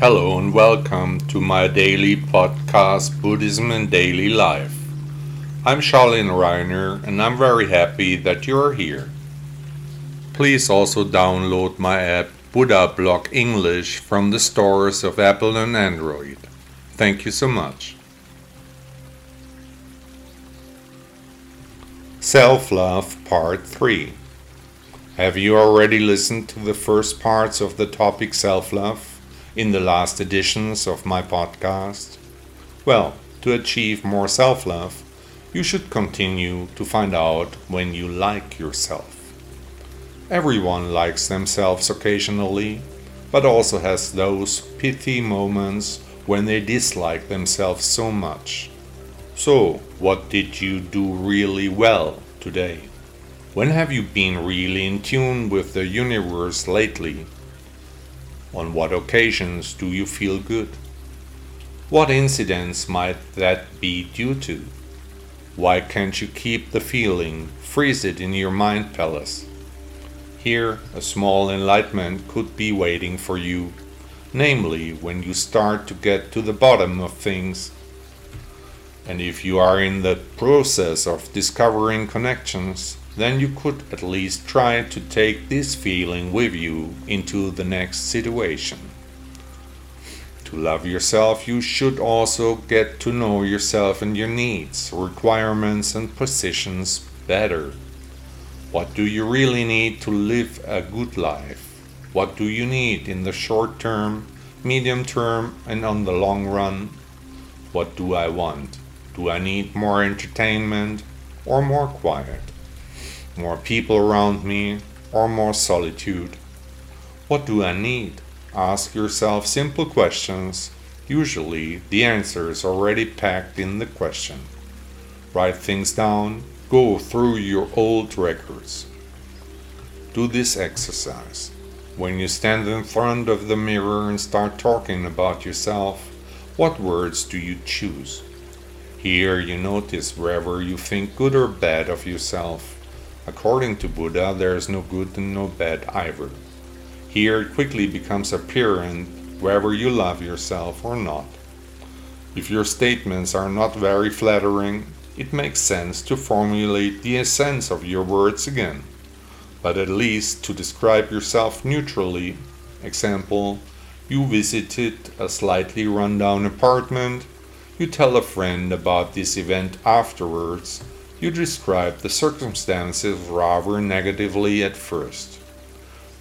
Hello and welcome to my daily podcast, Buddhism and Daily Life. I'm Charlene Reiner and I'm very happy that you are here. Please also download my app Buddha Blog English from the stores of Apple and Android. Thank you so much. Self Love Part 3 Have you already listened to the first parts of the topic self love? In the last editions of my podcast? Well, to achieve more self love, you should continue to find out when you like yourself. Everyone likes themselves occasionally, but also has those pithy moments when they dislike themselves so much. So, what did you do really well today? When have you been really in tune with the universe lately? On what occasions do you feel good? What incidents might that be due to? Why can't you keep the feeling, freeze it in your mind palace? Here, a small enlightenment could be waiting for you, namely when you start to get to the bottom of things. And if you are in the process of discovering connections, then you could at least try to take this feeling with you into the next situation. To love yourself, you should also get to know yourself and your needs, requirements, and positions better. What do you really need to live a good life? What do you need in the short term, medium term, and on the long run? What do I want? Do I need more entertainment or more quiet? More people around me, or more solitude? What do I need? Ask yourself simple questions. Usually, the answer is already packed in the question. Write things down, go through your old records. Do this exercise. When you stand in front of the mirror and start talking about yourself, what words do you choose? Here you notice wherever you think good or bad of yourself. According to Buddha, there is no good and no bad either. Here it quickly becomes apparent whether you love yourself or not. If your statements are not very flattering, it makes sense to formulate the essence of your words again, but at least to describe yourself neutrally. Example, you visited a slightly rundown apartment, you tell a friend about this event afterwards, you describe the circumstances rather negatively at first.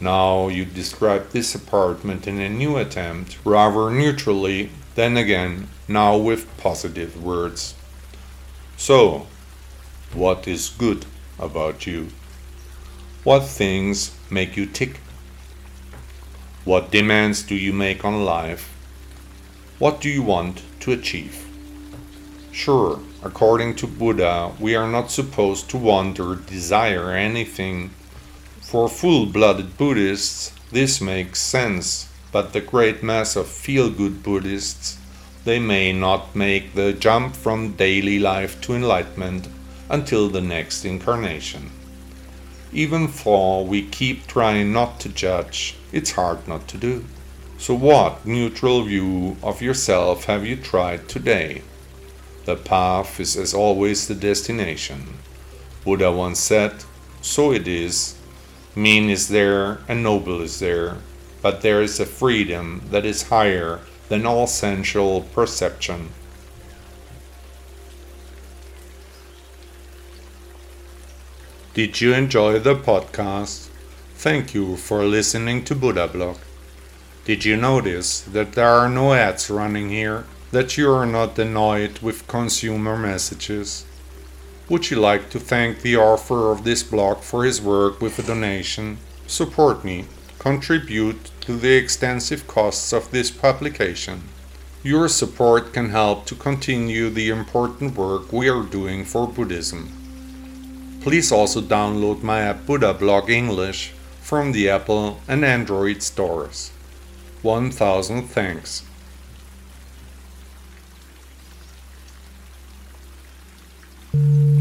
Now you describe this apartment in a new attempt rather neutrally, then again, now with positive words. So, what is good about you? What things make you tick? What demands do you make on life? What do you want to achieve? Sure, according to Buddha, we are not supposed to want or desire anything. For full blooded Buddhists, this makes sense, but the great mass of feel good Buddhists, they may not make the jump from daily life to enlightenment until the next incarnation. Even though we keep trying not to judge, it's hard not to do. So, what neutral view of yourself have you tried today? The path is as always the destination. Buddha once said, So it is. Mean is there and noble is there, but there is a freedom that is higher than all sensual perception. Did you enjoy the podcast? Thank you for listening to Buddha Blog. Did you notice that there are no ads running here? That you are not annoyed with consumer messages. Would you like to thank the author of this blog for his work with a donation? Support me, contribute to the extensive costs of this publication. Your support can help to continue the important work we are doing for Buddhism. Please also download my app Buddha Blog English from the Apple and Android stores. 1000 thanks. Mm-hmm.